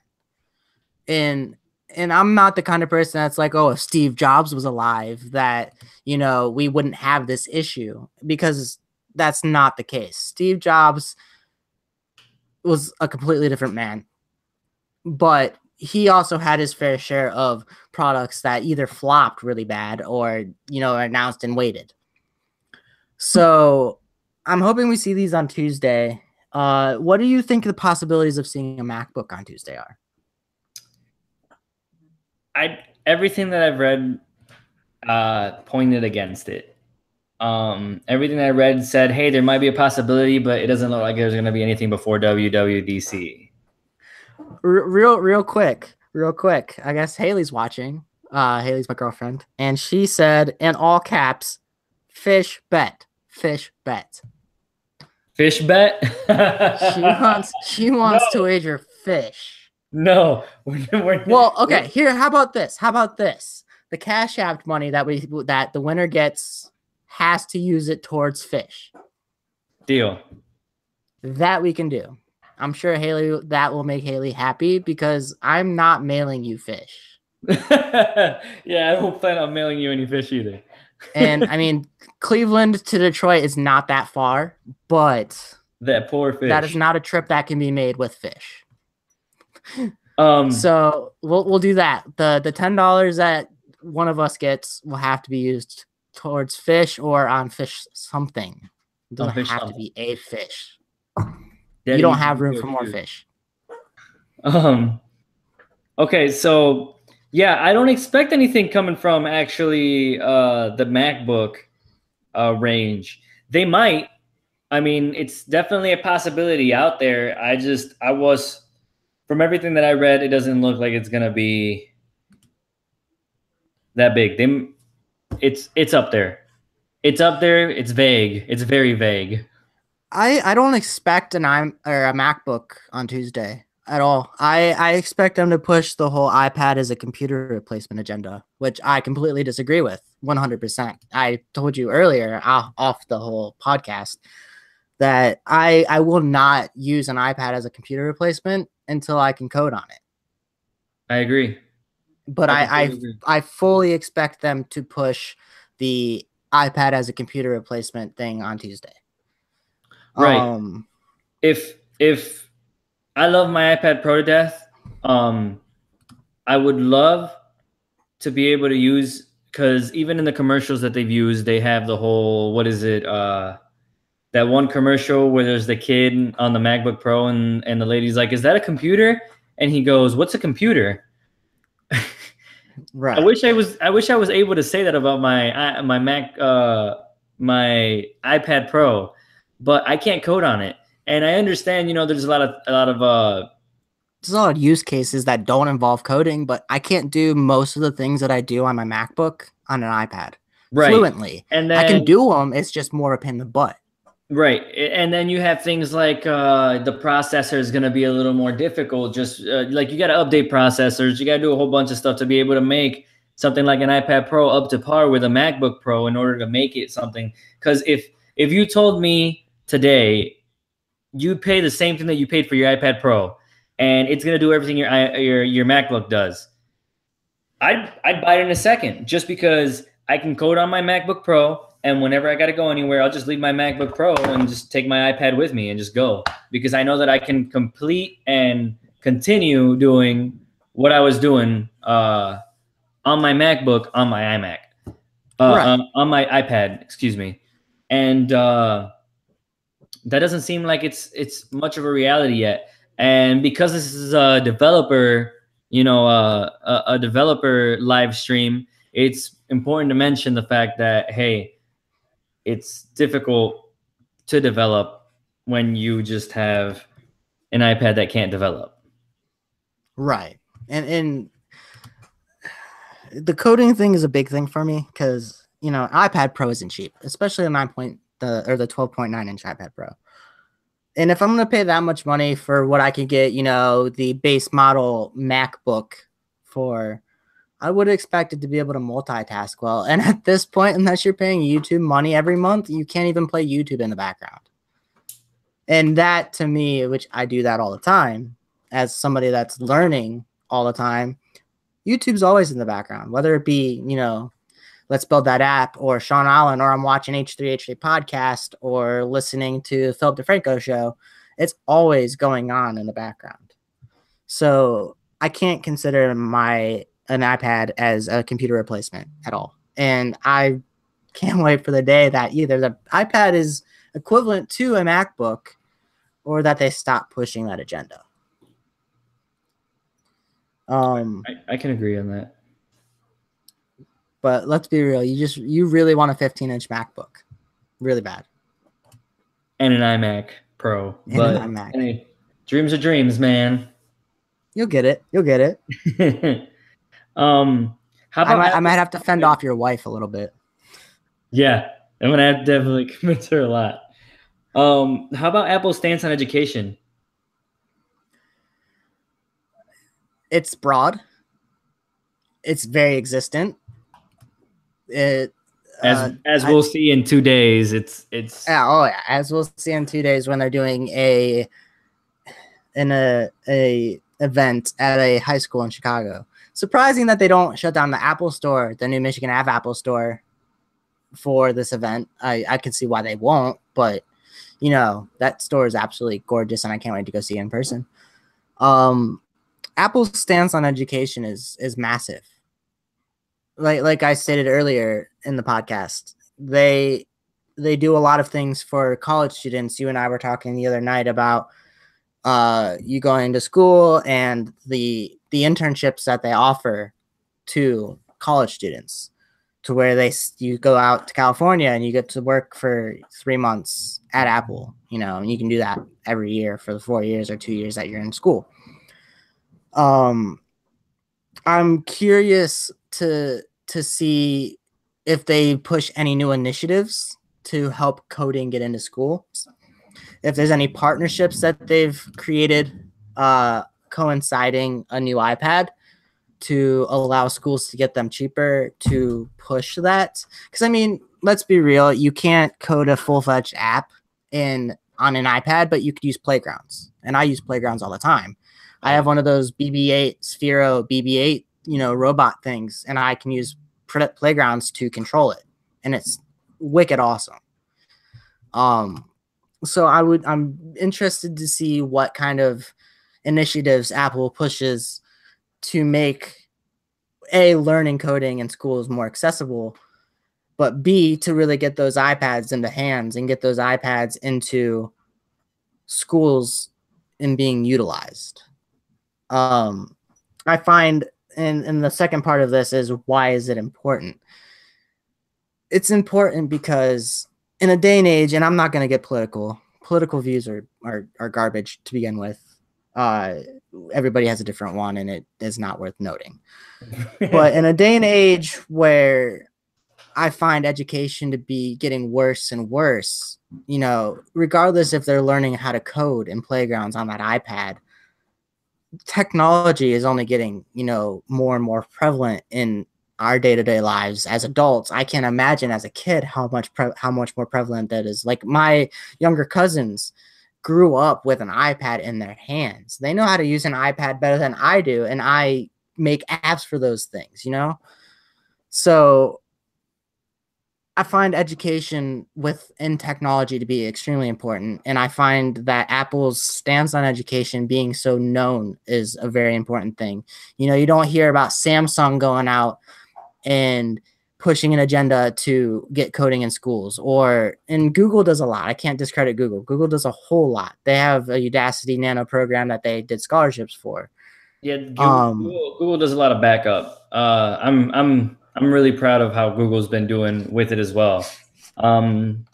And and I'm not the kind of person that's like, oh, if Steve Jobs was alive, that you know, we wouldn't have this issue because that's not the case. Steve Jobs was a completely different man. But he also had his fair share of products that either flopped really bad or, you know, announced and waited. So I'm hoping we see these on Tuesday. Uh, what do you think the possibilities of seeing a MacBook on Tuesday are? I everything that I've read uh, pointed against it. Um, everything I read said, "Hey, there might be a possibility, but it doesn't look like there's going to be anything before WWDC." real, real quick, real quick. I guess Haley's watching. Uh, Haley's my girlfriend, and she said in all caps, "Fish bet, fish bet." Fish bet. she wants. She wants no. to wager fish. No. Well, okay. Here, how about this? How about this? The cash app money that we that the winner gets has to use it towards fish. Deal. That we can do. I'm sure Haley that will make Haley happy because I'm not mailing you fish. yeah, I don't plan on mailing you any fish either. and I mean, Cleveland to Detroit is not that far, but that poor fish. That is not a trip that can be made with fish. Um so we'll we'll do that. The the ten dollars that one of us gets will have to be used towards fish or on fish something. It doesn't have something. to be a fish. you don't have room for more fish. Um. Okay, so yeah, I don't expect anything coming from actually uh, the MacBook uh, range. They might. I mean, it's definitely a possibility out there. I just, I was, from everything that I read, it doesn't look like it's gonna be that big. They, it's, it's up there. It's up there. It's vague. It's very vague. I I don't expect an i or a MacBook on Tuesday at all. I I expect them to push the whole iPad as a computer replacement agenda, which I completely disagree with 100%. I told you earlier off, off the whole podcast that I I will not use an iPad as a computer replacement until I can code on it. I agree. But I I, I, I fully expect them to push the iPad as a computer replacement thing on Tuesday. Right. Um, if if I love my iPad Pro to death, um, I would love to be able to use because even in the commercials that they've used, they have the whole what is it? Uh, that one commercial where there's the kid on the MacBook Pro and and the lady's like, "Is that a computer?" And he goes, "What's a computer?" right. I wish I was. I wish I was able to say that about my my Mac, uh, my iPad Pro but I can't code on it. And I understand, you know, there's a lot of a lot of uh there's a lot of use cases that don't involve coding, but I can't do most of the things that I do on my MacBook on an iPad right. fluently. And then, I can do them. It's just more a pain in the butt. Right. And then you have things like uh, the processor is going to be a little more difficult. Just uh, like you got to update processors, you got to do a whole bunch of stuff to be able to make something like an iPad Pro up to par with a MacBook Pro in order to make it something. Because if if you told me today, you pay the same thing that you paid for your iPad Pro, and it's gonna do everything your your your MacBook does. I'd I'd buy it in a second just because I can code on my MacBook Pro, and whenever I gotta go anywhere, I'll just leave my MacBook Pro and just take my iPad with me and just go because I know that I can complete and continue doing what I was doing uh, on my MacBook on my iMac, uh, right. on, on, my iPad, excuse me, and. Uh, that doesn't seem like it's it's much of a reality yet. And because this is a developer, you know, uh, a, a developer live stream, it's important to mention the fact that hey, it's difficult to develop when you just have an iPad that can't develop. Right. And and the coding thing is a big thing for me because you know iPad Pro isn't cheap, especially a nine point the or the 12.9 inch iPad Pro. And if I'm going to pay that much money for what I could get, you know, the base model MacBook for, I would expect it to be able to multitask well. And at this point, unless you're paying YouTube money every month, you can't even play YouTube in the background. And that to me, which I do that all the time as somebody that's learning all the time, YouTube's always in the background, whether it be, you know, Let's Build That App or Sean Allen, or I'm watching H3H3 podcast or listening to Philip DeFranco show. It's always going on in the background. So I can't consider my an iPad as a computer replacement at all. And I can't wait for the day that either the iPad is equivalent to a MacBook or that they stop pushing that agenda. Um, I, I can agree on that. But let's be real, you just you really want a 15 inch MacBook, really bad, and an iMac Pro. And but an iMac. Hey, dreams are dreams, man. You'll get it. You'll get it. um, how about I might, I might have to fend off your wife a little bit. Yeah, I'm gonna have to definitely convince her a lot. Um, how about Apple's stance on education? It's broad. It's very existent. It as uh, as we'll I, see in two days. It's it's yeah, oh yeah, as we'll see in two days when they're doing a in a a event at a high school in Chicago. Surprising that they don't shut down the Apple store, the new Michigan Ave Apple store for this event. I, I can see why they won't, but you know, that store is absolutely gorgeous and I can't wait to go see it in person. Um Apple's stance on education is is massive. Like like I stated earlier in the podcast, they they do a lot of things for college students. You and I were talking the other night about uh, you going to school and the the internships that they offer to college students to where they you go out to California and you get to work for three months at Apple, you know, and you can do that every year for the four years or two years that you're in school. Um, I'm curious to to see if they push any new initiatives to help coding get into schools if there's any partnerships that they've created uh, coinciding a new iPad to allow schools to get them cheaper to push that. Because I mean, let's be real, you can't code a full fledged app in on an iPad, but you could use playgrounds, and I use playgrounds all the time. I have one of those BB-8 Sphero BB-8, you know, robot things, and I can use playgrounds to control it, and it's wicked awesome. Um, so I would I'm interested to see what kind of initiatives Apple pushes to make a learning coding in schools more accessible, but B to really get those iPads into hands and get those iPads into schools and being utilized. Um, I find and, and the second part of this is why is it important? It's important because in a day and age, and I'm not going to get political. Political views are, are are garbage to begin with. Uh, everybody has a different one, and it is not worth noting. but in a day and age where I find education to be getting worse and worse, you know, regardless if they're learning how to code in playgrounds on that iPad, technology is only getting, you know, more and more prevalent in our day-to-day lives as adults i can't imagine as a kid how much pre- how much more prevalent that is like my younger cousins grew up with an ipad in their hands. They know how to use an ipad better than i do and i make apps for those things you know? So i find education within technology to be extremely important and i find that apple's stance on education being so known is a very important thing. You know you don't hear about samsung going out and pushing an agenda to get coding in schools or and google does a lot. I can't discredit google. Google does a whole lot. They have a udacity nano program that they did scholarships for. Yeah google, um, google, google does a lot of backup. Uh, i'm i'm i'm really proud of how google's been doing with it as well. Um,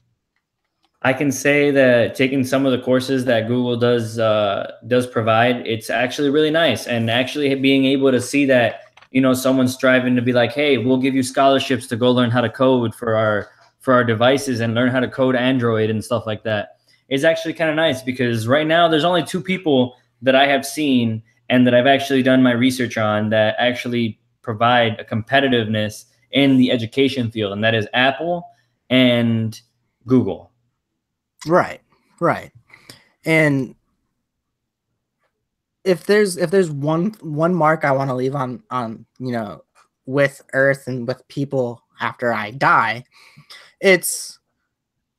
i can say that taking some of the courses that google does uh, does provide it's actually really nice. And actually being able to see that you know someone's striving to be like hey we'll give you scholarships to go learn how to code for our for our devices and learn how to code android and stuff like that is actually kind of nice because right now there's only two people that i have seen and that i've actually done my research on that actually provide a competitiveness in the education field and that is apple and google. Right right. And if there's if there's one one mark I want to leave on on you know with Earth and with people after I die, it's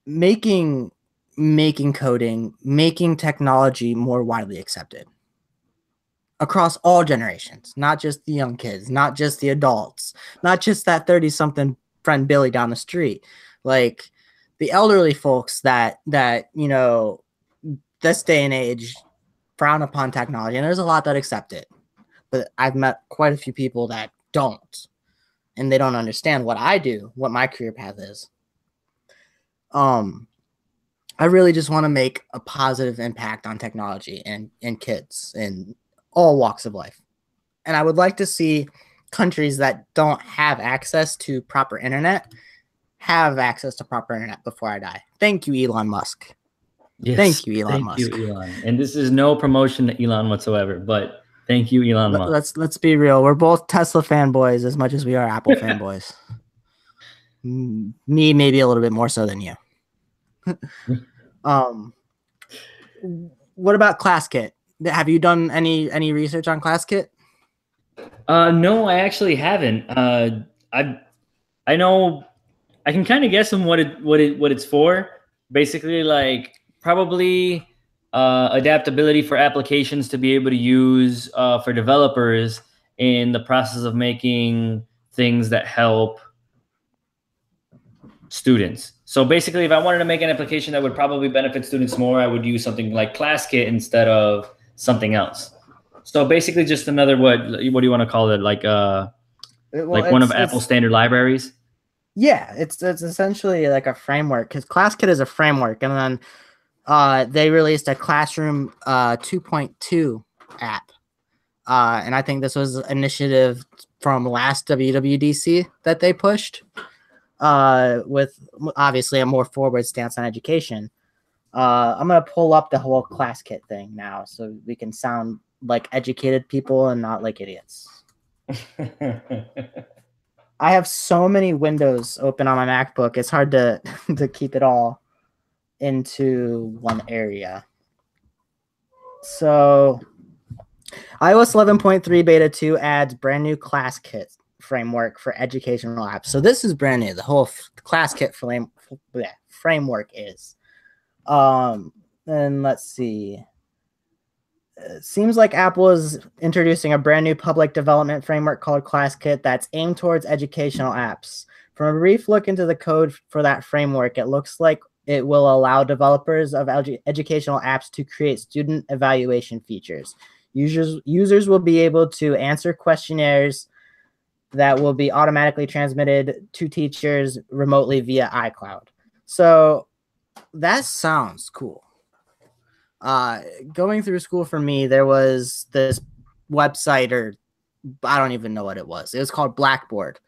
making making coding, making technology more widely accepted across all generations, not just the young kids, not just the adults, not just that 30 something friend Billy down the street. Like the elderly folks that that, you know, this day and age frown upon technology and there's a lot that accept it. But I've met quite a few people that don't and they don't understand what I do, what my career path is. Um I really just want to make a positive impact on technology and and kids in all walks of life. And I would like to see countries that don't have access to proper internet have access to proper internet before I die. Thank you, Elon Musk. Yes, thank you, Elon thank Musk. You, Elon. And this is no promotion to Elon whatsoever, but thank you, Elon Musk. Let's let's be real. We're both Tesla fanboys as much as we are Apple fanboys. Me, maybe a little bit more so than you. um, what about ClassKit? Have you done any any research on ClassKit? Uh, no, I actually haven't. Uh, I I know I can kind of guess on what it what it what it's for. Basically, like probably uh, adaptability for applications to be able to use uh, for developers in the process of making things that help students. So basically, if I wanted to make an application that would probably benefit students more, I would use something like ClassKit instead of something else. So basically, just another what what do you want to call it? Like uh, well, like one of Apple's standard libraries. Yeah, it's it's essentially like a framework because ClassKit is a framework, and then uh, they released a Classroom uh, 2.2 app, uh, and I think this was an initiative from last WWDC that they pushed, uh, with obviously a more forward stance on education. Uh, I'm gonna pull up the whole ClassKit thing now, so we can sound like educated people and not like idiots. I have so many windows open on my MacBook. It's hard to to keep it all into one area. So, iOS 11.3 Beta 2 adds brand new ClassKit framework for educational apps. So this is brand new. The whole ClassKit frame, framework is. Um, and let's see. It seems like Apple is introducing a brand new public development framework called ClassKit that's aimed towards educational apps. From a brief look into the code for that framework, it looks like it will allow developers of edu educational apps to create student evaluation features. Users users will be able to answer questionnaires that will be automatically transmitted to teachers remotely via iCloud. So that sounds cool. Uh, going through school for me, there was this website, or I don't even know what it was. It was called Blackboard.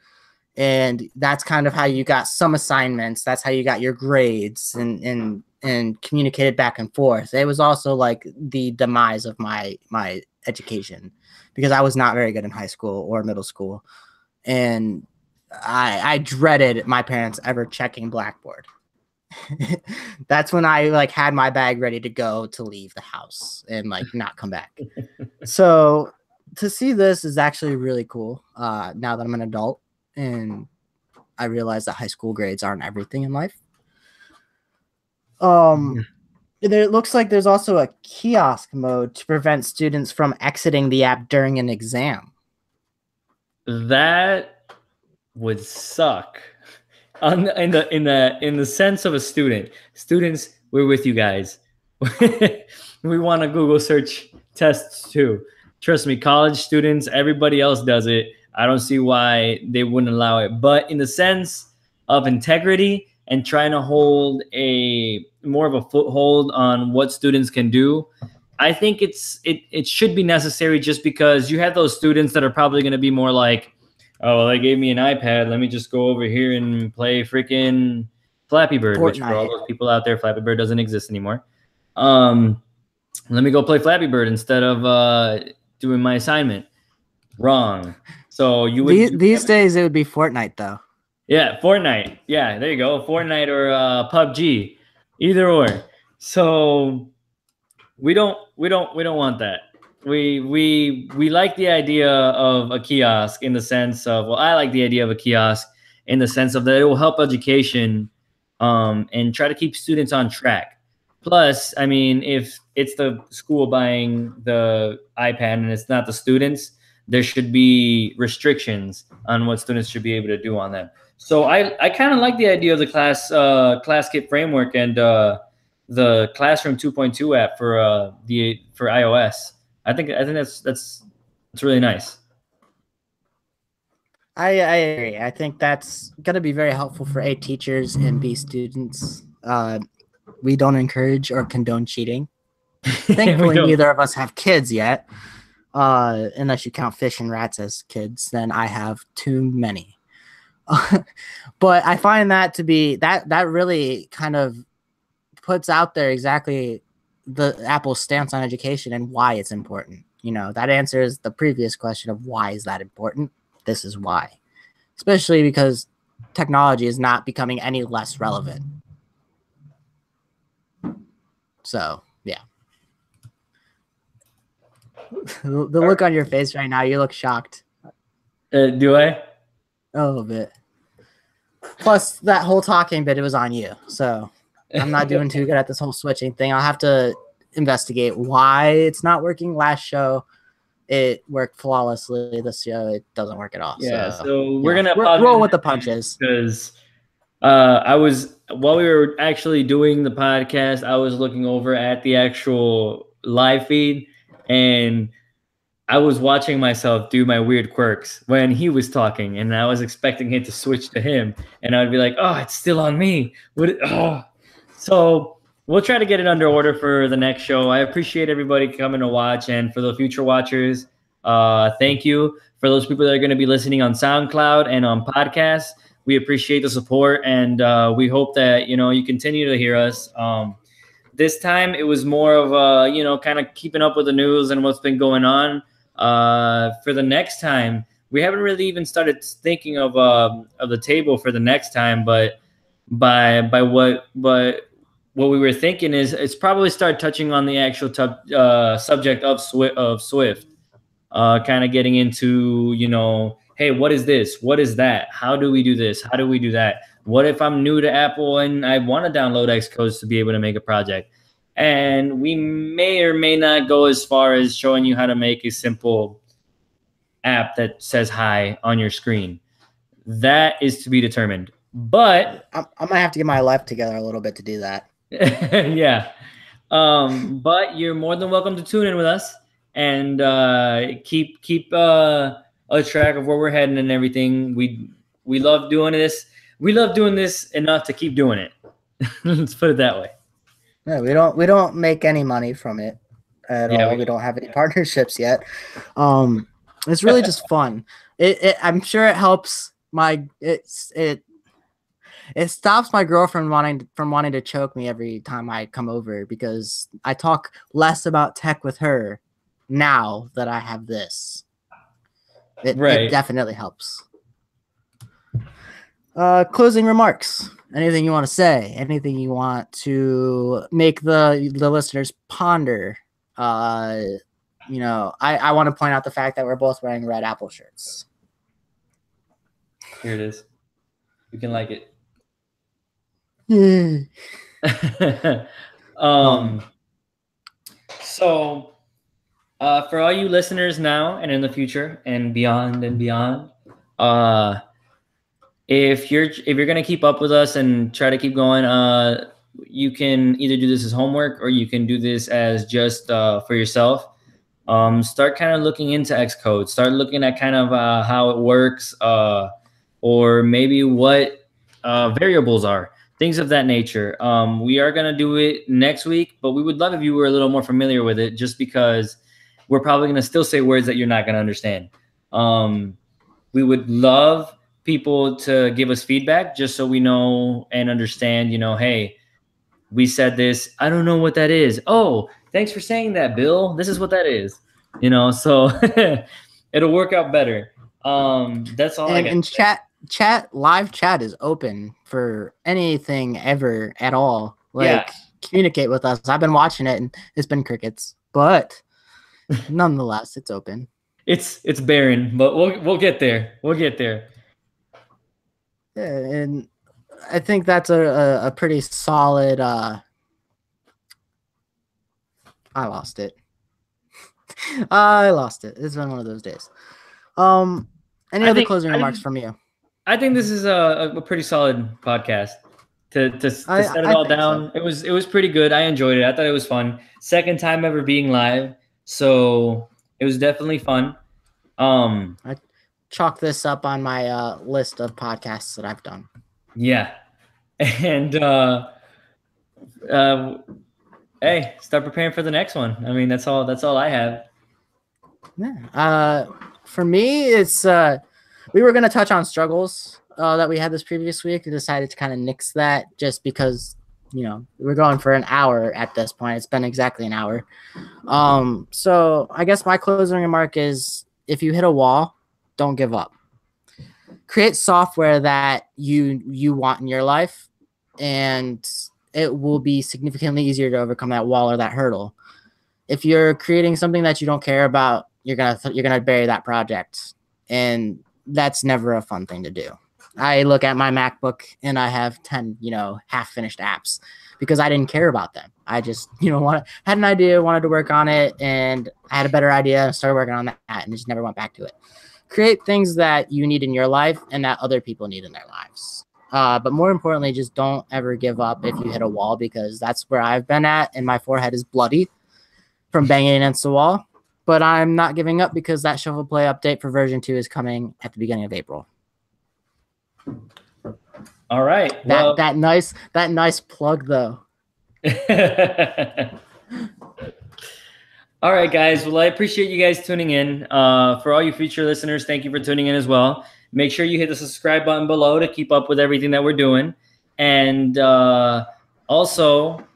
And that's kind of how you got some assignments. That's how you got your grades and, and, and communicated back and forth. It was also like the demise of my, my education because I was not very good in high school or middle school. And I, I dreaded my parents ever checking Blackboard that's when I like had my bag ready to go to leave the house and like not come back. so to see this is actually really cool. Uh, now that I'm an adult and I realized that high school grades aren't everything in life. Um, there it looks like there's also a kiosk mode to prevent students from exiting the app during an exam. That would suck. On in the in the in the sense of a student students we're with you guys. We want to google search tests too. Trust me college students everybody else does it i don't see why they wouldn't allow it. But in the sense of integrity and trying to hold a more of a foothold on what students can do i think it's it, it should be necessary just because you have those students that are probably going to be more like oh well they gave me an ipad. Let me just go over here and play freaking flappy bird Fortnite. which for all those people out there flappy bird doesn't exist anymore. Um let me go play flappy bird instead of uh doing my assignment. Wrong so you would these, these days it would be fortnite though. Yeah fortnite. Yeah there you go. Fortnite or uh pubg either or. So we don't we don't we don't want that. We we we like the idea of a kiosk in the sense of well, I like the idea of a kiosk in the sense of that it will help education um, and try to keep students on track. Plus, I mean, if it's the school buying the iPad and it's not the students, there should be restrictions on what students should be able to do on them. So I, I kind of like the idea of the class uh, ClassKit framework and uh, the Classroom 2.2 app for uh, the for iOS. I think I think that's that's that's really nice. I, I agree. I think that's going to be very helpful for A teachers and B students. Uh, we don't encourage or condone cheating. Thankfully, neither of us have kids yet. Uh, unless you count fish and rats as kids, then I have too many. but I find that to be that that really kind of puts out there exactly the Apple's stance on education and why it's important. You know, that answers the previous question of why is that important? This is why. Especially because technology is not becoming any less relevant. So, yeah. The look on your face right now, you look shocked. Uh, do I? A little bit. Plus, that whole talking bit, it was on you. So, I'm not doing too good at this whole switching thing. I'll have to investigate why it's not working. Last show, it worked flawlessly. This show, it doesn't work at all. Yeah, so, so we're yeah. gonna roll with the punches because uh, I was while we were actually doing the podcast, I was looking over at the actual live feed and I was watching myself do my weird quirks when he was talking, and I was expecting it to switch to him, and I'd be like, "Oh, it's still on me." What? Oh. So we'll try to get it under order for the next show. I appreciate everybody coming to watch, and for the future watchers, uh, thank you. For those people that are going to be listening on SoundCloud and on podcasts, we appreciate the support, and uh, we hope that you know you continue to hear us. Um, this time it was more of a you know kind of keeping up with the news and what's been going on. Uh, for the next time, we haven't really even started thinking of uh, of the table for the next time, but by by what but what we were thinking is it's probably start touching on the actual t- uh, subject of Swift of Swift, uh, kind of getting into you know, hey, what is this? What is that? How do we do this? How do we do that? What if I'm new to Apple and I want to download Xcode to be able to make a project? And we may or may not go as far as showing you how to make a simple app that says hi on your screen. That is to be determined. But I'm, I'm gonna have to get my life together a little bit to do that. yeah. Um, but you're more than welcome to tune in with us and uh, keep keep uh, a track of where we're heading and everything. We we love doing this. We love doing this enough to keep doing it. Let's put it that way. Yeah, we don't we don't make any money from it at Yeah, all. we- We, don't have any partnerships yet. Um, it's really just fun. It, it I'm sure it helps my it's it it stops my girlfriend wanting from wanting to choke me every time I come over because I talk less about tech with her now that I have this. It, Right. it definitely helps. Uh, closing remarks. Anything you want to say? Anything you want to make the the listeners ponder? Uh, you know, I I want to point out the fact that we're both wearing red apple shirts. Here it is. You can like it. Yeah. um, so, uh, for all you listeners now and in the future and beyond and beyond, uh, if you're if you're gonna keep up with us and try to keep going, uh, you can either do this as homework or you can do this as just uh, for yourself. Um, start kind of looking into Xcode. Start looking at kind of uh, how it works, uh, or maybe what uh, variables are things of that nature. Um, we are going to do it next week, but we would love if you were a little more familiar with it just because we're probably going to still say words that you're not going to understand. Um, we would love people to give us feedback just so we know and understand, you know, hey, we said this. I don't know what that is. Oh, thanks for saying that, Bill. This is what that is. You know, so it'll work out better. Um, that's all I and, and chat chat live chat is open for anything ever at all. Like Yeah. communicate with us. I've been watching it and it's been crickets, but nonetheless, it's open. It's it's barren, but we'll we'll get there. We'll get there. Yeah, and I think that's a, a, pretty solid uh I lost it. I lost it. It's been one of those days. Um, any I other think- closing I remarks from you? I think this is a, a pretty solid podcast. To, to, to I- set it I all think so. down, it was it was pretty good. I enjoyed it. I thought it was fun. Second time ever being live, so it was definitely fun. Um, Chalk this up on my uh, list of podcasts that I've done. yeah, and uh, uh, hey, start preparing for the next one. I mean, that's all. That's all I have. Yeah. Uh, for me, it's uh, we were gonna touch on struggles uh, that we had this previous week. We decided to kind of nix that just because you know we're going for an hour at this point. It's been exactly an hour. Um, so I guess my closing remark is: if you hit a wall, don't give up. Create software that you you want in your life, and it will be significantly easier to overcome that wall or that hurdle if you're creating something that you don't care about, you're gonna you're gonna bury that project, and that's never a fun thing to do. I look at my MacBook and I have ten, you know, half finished apps because I didn't care about them. I just, you know, want, had an idea, wanted to work on it, and I had a better idea started working on that, and just never went back to it. Create things that you need in your life and that other people need in their lives. Uh, but more importantly, just don't ever give up if you hit a wall because that's where I've been at, and my forehead is bloody from banging against the wall. But I'm not giving up because that shovel play update for version two is coming at the beginning of April. All right. That Well, that nice that nice plug though. all right, guys. Well, I appreciate you guys tuning in. Uh, for all you future listeners, thank you for tuning in as well. Make sure you hit the subscribe button below to keep up with everything that we're doing. And uh, also,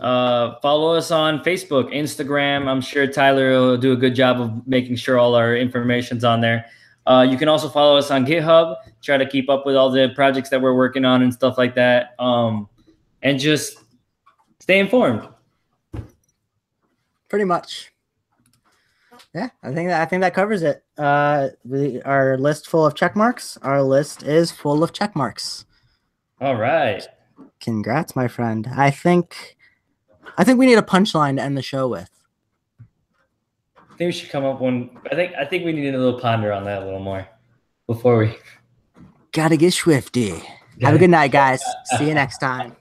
uh, follow us on Facebook, Instagram. I'm sure Tyler will do a good job of making sure all our information's on there. Uh, you can also follow us on GitHub. Try to keep up with all the projects that we're working on and stuff like that. Um, and just stay informed. Pretty much. Yeah, I think that I think that covers it. Uh, we our list full of check marks. Our list is full of check marks. All right. Congrats, my friend. I think I think we need a punchline to end the show with. I think we should come up one. I think I think we need a little ponder on that a little more before we. Gotta get swifty. Have a good night, guys. See you next time.